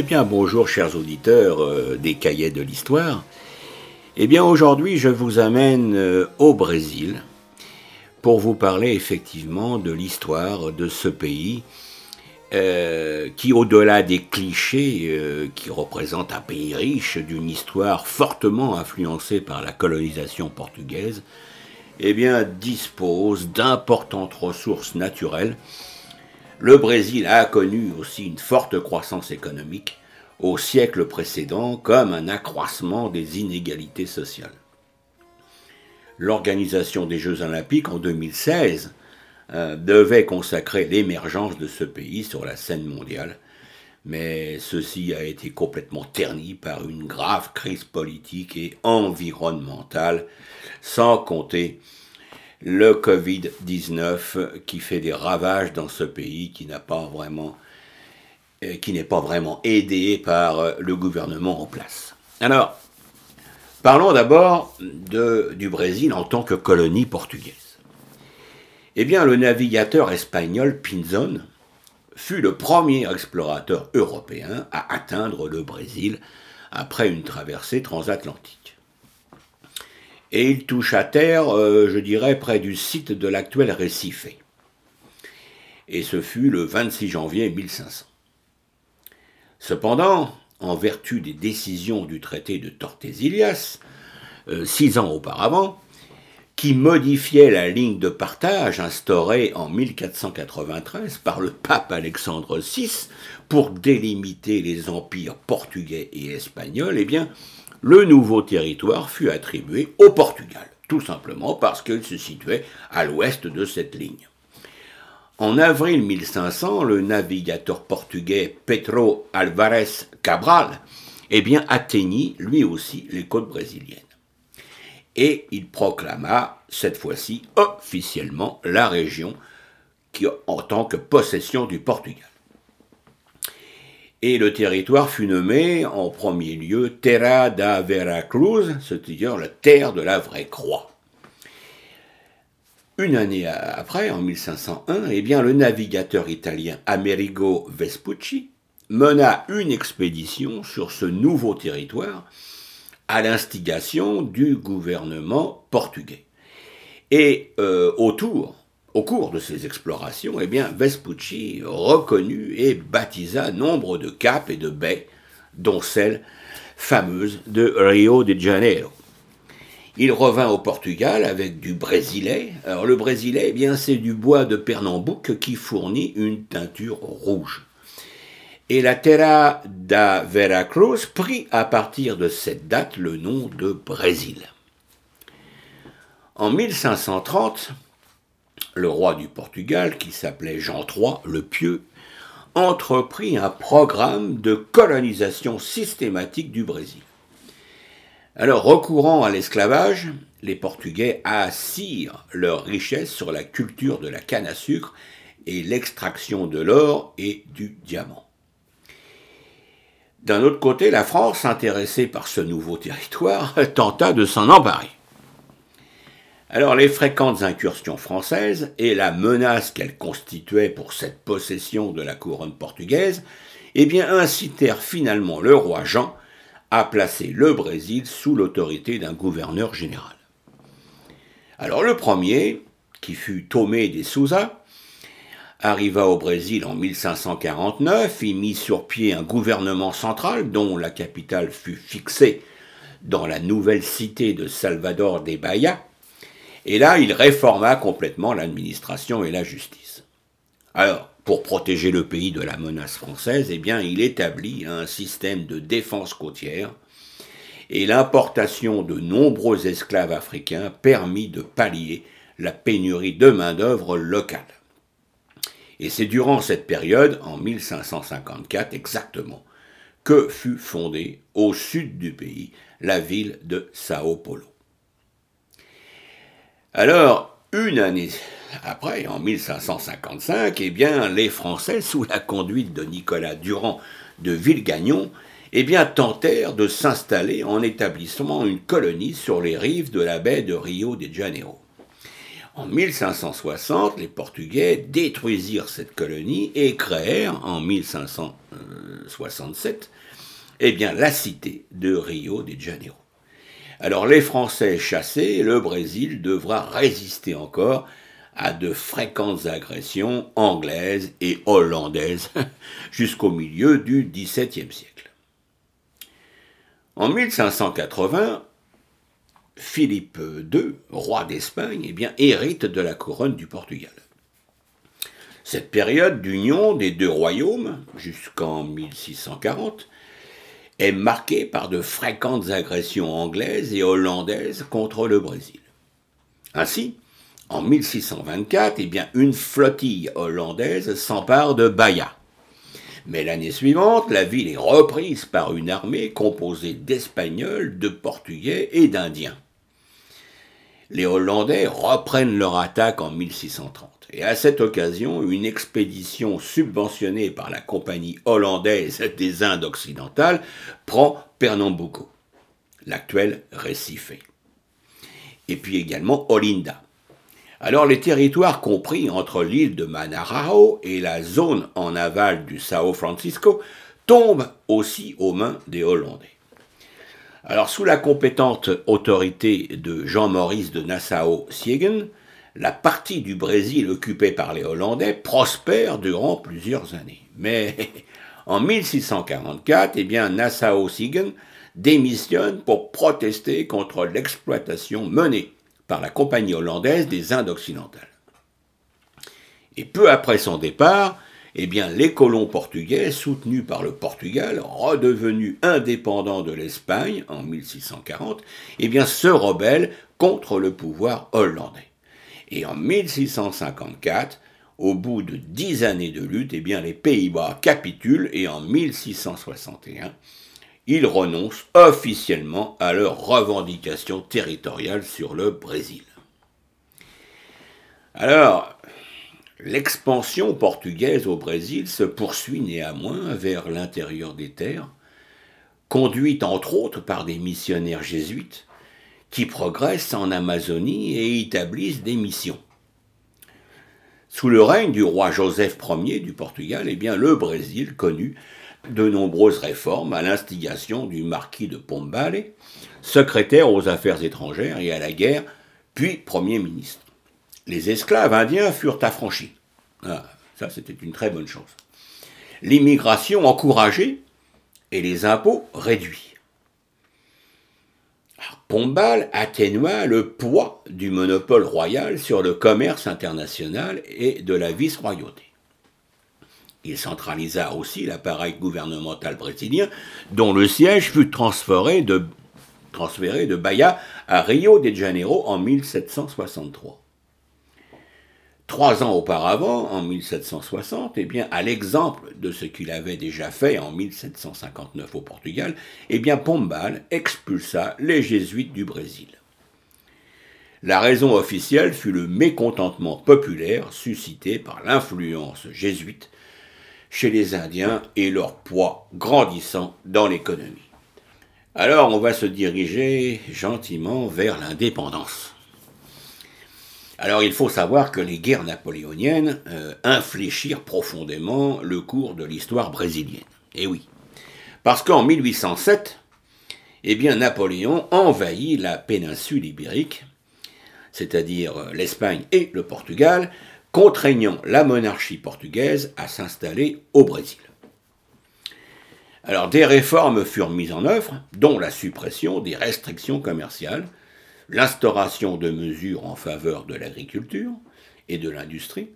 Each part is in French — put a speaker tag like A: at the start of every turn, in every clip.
A: Eh bien, bonjour chers auditeurs euh, des cahiers de l'histoire. Eh bien, aujourd'hui, je vous amène euh, au Brésil pour vous parler effectivement de l'histoire de ce pays euh, qui, au-delà des clichés qui représentent un pays riche d'une histoire fortement influencée par la colonisation portugaise, eh dispose d'importantes ressources naturelles le Brésil a connu aussi une forte croissance économique au siècle précédent comme un accroissement des inégalités sociales. L'organisation des Jeux olympiques en 2016 euh, devait consacrer l'émergence de ce pays sur la scène mondiale, mais ceci a été complètement terni par une grave crise politique et environnementale, sans compter le Covid-19 qui fait des ravages dans ce pays qui euh, n'est pas vraiment aidé par euh, le gouvernement en place. Alors, parlons d'abord du Brésil en tant que colonie portugaise. Eh bien, le navigateur espagnol Pinzon fut le premier explorateur européen à atteindre le Brésil après une traversée transatlantique et il touche à terre, euh, je dirais, près du site de l'actuel Recife. Et ce fut le 26 janvier 1500. Cependant, en vertu des décisions du traité de Tordesillas, euh, six ans auparavant, qui modifiait la ligne de partage instaurée en 1493 par le pape Alexandre VI pour délimiter les empires portugais et espagnols, eh bien, le nouveau territoire fut attribué au Portugal, tout simplement parce qu'il se situait à l'ouest de cette ligne. En avril 1500, le navigateur portugais Pedro Alvarez Cabral eh atteignit lui aussi les côtes brésiliennes. Et il proclama cette fois-ci officiellement la région qui, en tant que possession du Portugal et le territoire fut nommé en premier lieu Terra da Vera Cruz, c'est-à-dire la terre de la vraie croix. Une année après, en 1501, eh bien, le navigateur italien Amerigo Vespucci mena une expédition sur ce nouveau territoire à l'instigation du gouvernement portugais. Et euh, autour au cours de ses explorations, eh Vespucci reconnut et baptisa nombre de caps et de baies, dont celle fameuse de Rio de Janeiro. Il revint au Portugal avec du brésilais. Alors le brésilais, eh bien, c'est du bois de Pernambouc qui fournit une teinture rouge. Et la Terra da Veracruz prit à partir de cette date le nom de Brésil. En 1530, le roi du Portugal, qui s'appelait Jean III le Pieux, entreprit un programme de colonisation systématique du Brésil. Alors, recourant à l'esclavage, les Portugais assirent leur richesse sur la culture de la canne à sucre et l'extraction de l'or et du diamant. D'un autre côté, la France, intéressée par ce nouveau territoire, tenta de s'en emparer. Alors les fréquentes incursions françaises et la menace qu'elles constituaient pour cette possession de la couronne portugaise, eh bien incitèrent finalement le roi Jean à placer le Brésil sous l'autorité d'un gouverneur général. Alors le premier, qui fut Tomé de Souza, arriva au Brésil en 1549, y mit sur pied un gouvernement central dont la capitale fut fixée dans la nouvelle cité de Salvador de Bahia, et là, il réforma complètement l'administration et la justice. Alors, pour protéger le pays de la menace française, eh il établit un système de défense côtière et l'importation de nombreux esclaves africains permit de pallier la pénurie de main-d'œuvre locale. Et c'est durant cette période, en 1554 exactement, que fut fondée au sud du pays la ville de Sao Paulo. Alors, une année après, en 1555, eh bien, les Français, sous la conduite de Nicolas Durand de Villegagnon, eh bien, tentèrent de s'installer en établissant une colonie sur les rives de la baie de Rio de Janeiro. En 1560, les Portugais détruisirent cette colonie et créèrent en 1561 1867, eh bien la cité de Rio de Janeiro. Alors les Français chassés, le Brésil devra résister encore à de fréquentes agressions anglaises et hollandaises jusqu'au milieu du XVIIe siècle. En 1580, Philippe II, roi d'Espagne, eh hérite de la couronne du Portugal. Cette période d'union des deux royaumes, jusqu'en 1640, est marquée par de fréquentes agressions anglaises et hollandaises contre le Brésil. Ainsi, en 1624, eh une flottille hollandaise s'empare de Bahia. Mais l'année suivante, la ville est reprise par une armée composée d'Espagnols, de Portugais et d'Indiens. Les Hollandais reprennent leur attaque en 1630. Et à cette occasion, une expédition subventionnée par la Compagnie hollandaise des Indes occidentales prend Pernambuco, l'actuel Recife. Et puis également Olinda. Alors les territoires compris entre l'île de Manarao et la zone en aval du Sao Francisco tombent aussi aux mains des Hollandais. Alors sous la compétente autorité de Jean-Maurice de Nassau-Siegen, la partie du Brésil occupée par les Hollandais prospère durant plusieurs années. Mais en 1644, eh Nassau-Siegen démissionne pour protester contre l'exploitation menée par la Compagnie hollandaise des Indes occidentales. Et peu après son départ, eh les colons portugais, soutenus par le Portugal, redevenus indépendants de l'Espagne en 1640, eh se rebellent contre le pouvoir hollandais. Et en 1654, au bout de dix années de lutte, eh bien, les Pays-Bas capitulent et en 1661, ils renoncent officiellement à leurs revendications territoriales sur le Brésil. Alors, l'expansion portugaise au Brésil se poursuit néanmoins vers l'intérieur des terres, conduite entre autres par des missionnaires jésuites qui progressent en Amazonie et établissent des missions. Sous le règne du roi Joseph Ier du Portugal, eh bien, le Brésil connut de nombreuses réformes à l'instigation du marquis de Pombale, secrétaire aux affaires étrangères et à la guerre, puis Premier ministre. Les esclaves indiens furent affranchis. Ah, ça, c'était une très bonne chose. L'immigration encouragée et les impôts réduits. Pombal atténua le poids du monopole royal sur le commerce international et de la vice-royauté. Il centralisa aussi l'appareil gouvernemental brésilien, dont le siège fut transféré de, Bahia à Rio de Janeiro en 1763. Trois ans auparavant, en 1760, eh à l'exemple de ce qu'il avait déjà fait en 1759 au Portugal, eh Pombal expulsa les jésuites du Brésil. La raison officielle fut le mécontentement populaire suscité par l'influence jésuite chez les Indiens et leur poids grandissant dans l'économie. Alors on va se diriger gentiment vers l'indépendance. Alors il faut savoir que les guerres napoléoniennes euh, infléchirent profondément le cours de l'histoire brésilienne. Eh oui. Parce qu'en 1807, eh Napoléon envahit la péninsule ibérique, c'est-à-dire euh, l'Espagne et le Portugal, contraignant la monarchie portugaise à s'installer au Brésil. Alors des réformes furent mises en œuvre, dont la suppression des restrictions commerciales, l'instauration de mesures en faveur de l'agriculture et de l'industrie,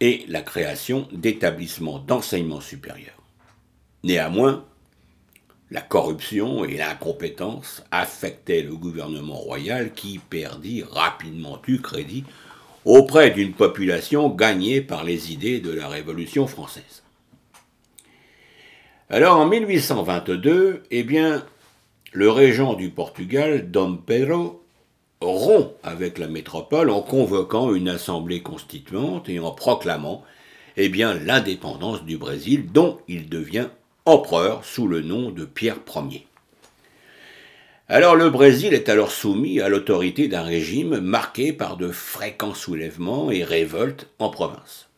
A: et la création d'établissements d'enseignement supérieur. Néanmoins, la corruption et l'incompétence affectaient le gouvernement royal qui perdit rapidement du crédit auprès d'une population gagnée par les idées de la Révolution française. Alors en 1822, eh bien, le régent du Portugal, Dom Pedro, rompt avec la métropole en convoquant une assemblée constituante et en proclamant eh bien, l'indépendance du Brésil, dont il devient empereur sous le nom de Pierre Ier. Alors le Brésil est alors soumis à l'autorité d'un régime marqué par de fréquents soulèvements et révoltes en province.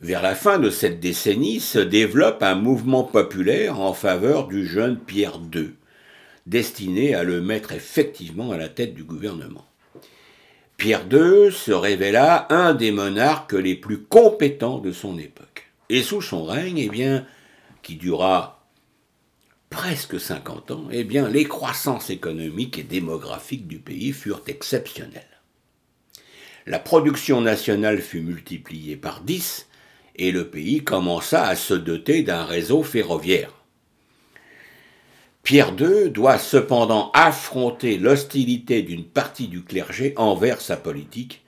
A: Vers la fin de cette décennie se développe un mouvement populaire en faveur du jeune Pierre II, destiné à le mettre effectivement à la tête du gouvernement. Pierre II se révéla un des monarques les plus compétents de son époque. Et sous son règne, eh bien, qui dura presque 50 ans, eh bien, les croissances économiques et démographiques du pays furent exceptionnelles. La production nationale fut multipliée par 10 et le pays commença à se doter d'un réseau ferroviaire. Pierre II doit cependant affronter l'hostilité d'une partie du clergé envers sa politique,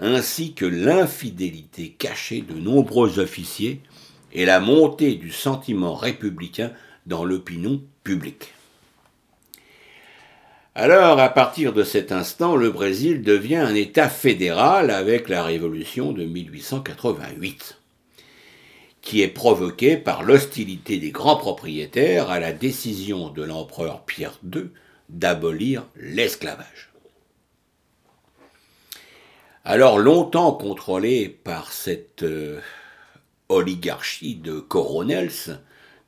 A: ainsi que l'infidélité cachée de nombreux officiers et la montée du sentiment républicain dans l'opinion publique. Alors, à partir de cet instant, le Brésil devient un État fédéral avec la révolution de 1888 qui est provoqué par l'hostilité des grands propriétaires à la décision de l'empereur Pierre II d'abolir l'esclavage. Alors longtemps contrôlé par cette euh, oligarchie de coronels,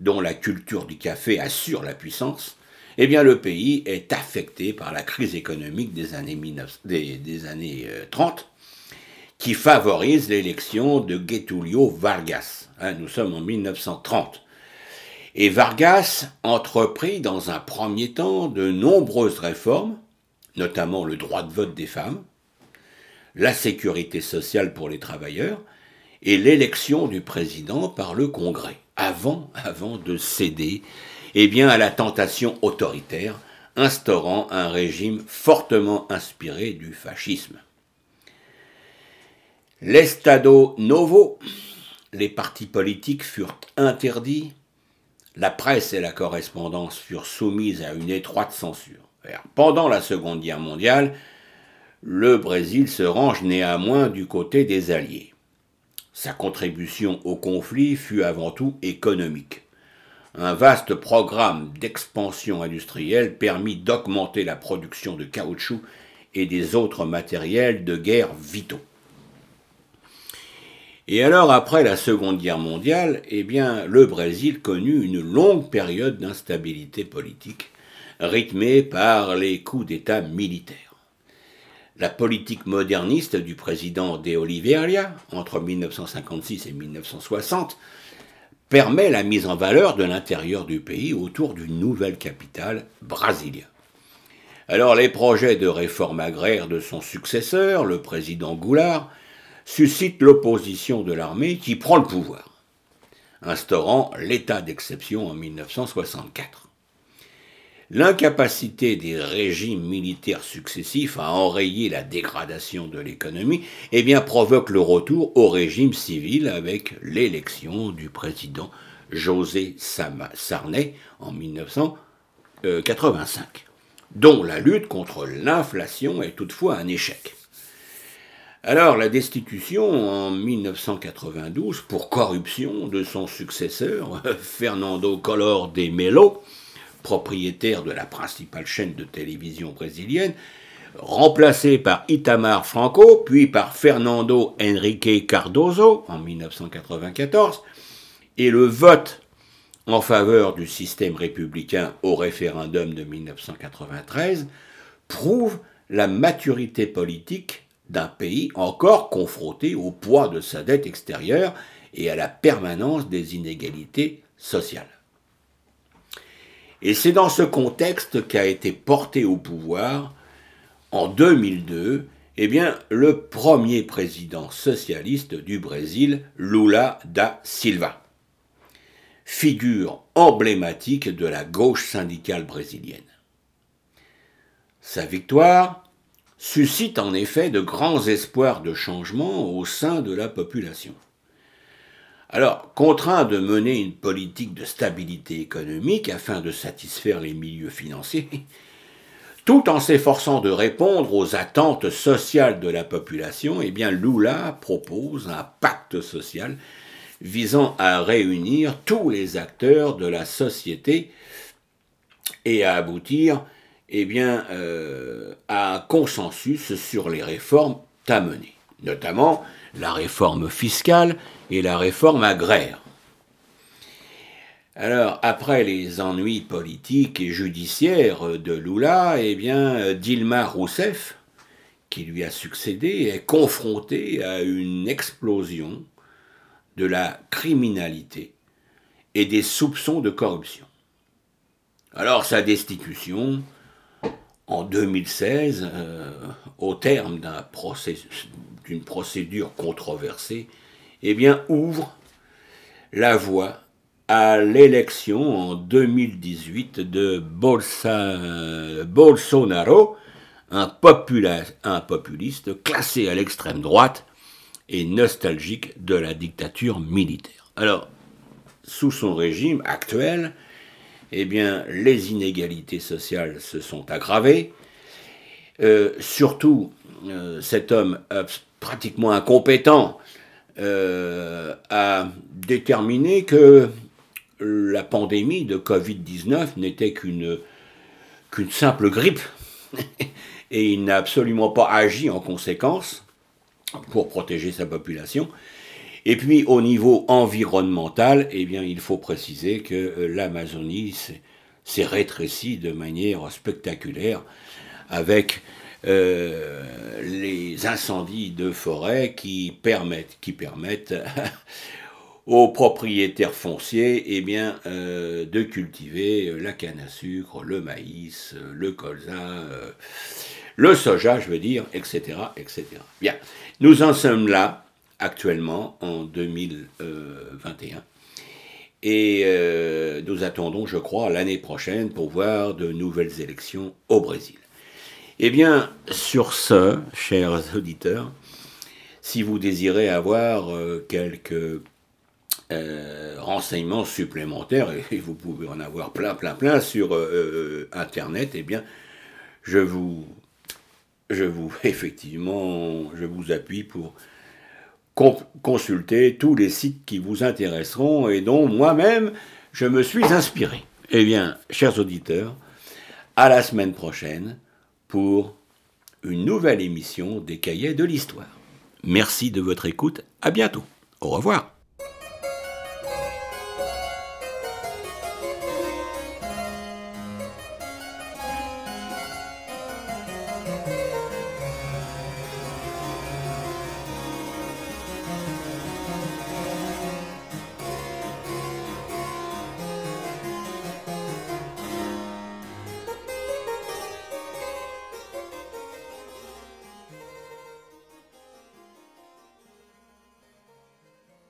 A: dont la culture du café assure la puissance, eh le pays est affecté par la crise économique des années, des, années 30 euh, qui favorise l'élection de Getulio Vargas. Hein, nous sommes en 1930. Et Vargas entreprit dans un premier temps de nombreuses réformes, notamment le droit de vote des femmes, la sécurité sociale pour les travailleurs et l'élection du président par le Congrès, avant, avant de céder eh bien, à la tentation autoritaire, instaurant un régime fortement inspiré du fascisme. L'Estado Novo, les partis politiques furent interdits, la presse et la correspondance furent soumises à une étroite censure. Pendant la Seconde Guerre mondiale, le Brésil se range néanmoins du côté des Alliés. Sa contribution au conflit fut avant tout économique. Un vaste programme d'expansion industrielle permit d'augmenter la production de caoutchouc et des autres matériels de guerre vitaux. Et alors, après la Seconde Guerre mondiale, eh bien, le Brésil connut une longue période d'instabilité politique, rythmée par les coups d'État militaires. La politique moderniste du président de Oliveira, entre 1956 et 1960, permet la mise en valeur de l'intérieur du pays autour d'une nouvelle capitale, Brasilia. Alors les projets de réforme agraire de son successeur, le président Goulard, suscite l'opposition de l'armée qui prend le pouvoir, instaurant l'état d'exception en 1964. L'incapacité des régimes militaires successifs à enrayer la dégradation de l'économie eh bien, provoque le retour au régime civil avec l'élection du président José Sarney en 1985, dont la lutte contre l'inflation est toutefois un échec. Alors la destitution en 1992 pour corruption de son successeur, Fernando Collor de Melo, propriétaire de la principale chaîne de télévision brésilienne, remplacé par Itamar Franco, puis par Fernando Henrique Cardoso en 1994, et le vote en faveur du système républicain au référendum de 1993 prouve la maturité politique d'un pays encore confronté au poids de sa dette extérieure et à la permanence des inégalités sociales. Et c'est dans ce contexte qu'a été porté au pouvoir, en 2002, eh bien, le premier président socialiste du Brésil, Lula da Silva, figure emblématique de la gauche syndicale brésilienne. Sa victoire suscite en effet de grands espoirs de changement au sein de la population. Alors, contraint de mener une politique de stabilité économique afin de satisfaire les milieux financiers, tout en s'efforçant de répondre aux attentes sociales de la population, eh bien Lula propose un pacte social visant à réunir tous les acteurs de la société et à aboutir eh bien, euh, un consensus sur les réformes à mener, notamment la réforme fiscale et la réforme agraire. Alors, après les ennuis politiques et judiciaires de Lula, eh bien, Dilma Rousseff, qui lui a succédé, est confrontée à une explosion de la criminalité et des soupçons de corruption. Alors, sa destitution, en 2016, euh, au terme d'une procédure controversée, eh bien, ouvre la voie à l'élection en 2018 de Bolsonaro, un, populiste classé à l'extrême droite et nostalgique de la dictature militaire. Alors, sous son régime actuel, eh bien, les inégalités sociales se sont aggravées. Euh, surtout, euh, cet homme pratiquement incompétent euh, a déterminé que la pandémie de Covid-19 n'était qu'une simple grippe, et il n'a absolument pas agi en conséquence pour protéger sa population. Et puis au niveau environnemental, eh bien, il faut préciser que euh, l'Amazonie s'est rétrécie de manière spectaculaire avec euh, les incendies de forêt qui permettent, qui permettent aux propriétaires fonciers eh bien, euh, de cultiver la canne à sucre, le maïs, le colza, le soja, je veux dire, etc., etc. Bien, nous en sommes là actuellement en 2021. Et nous attendons, je crois, l'année prochaine pour voir de nouvelles élections au Brésil. Eh bien, sur ce, chers auditeurs, si vous désirez avoir quelques euh, renseignements supplémentaires, et vous pouvez en avoir plein, plein, plein sur euh, euh, Internet, eh bien, je vous, je vous, effectivement, je vous appuie pour consulter tous les sites qui vous intéresseront et dont moi-même je me suis inspiré. Eh bien, chers auditeurs, à la semaine prochaine pour une nouvelle émission des cahiers de l'histoire. Merci de votre écoute, à bientôt. Au revoir.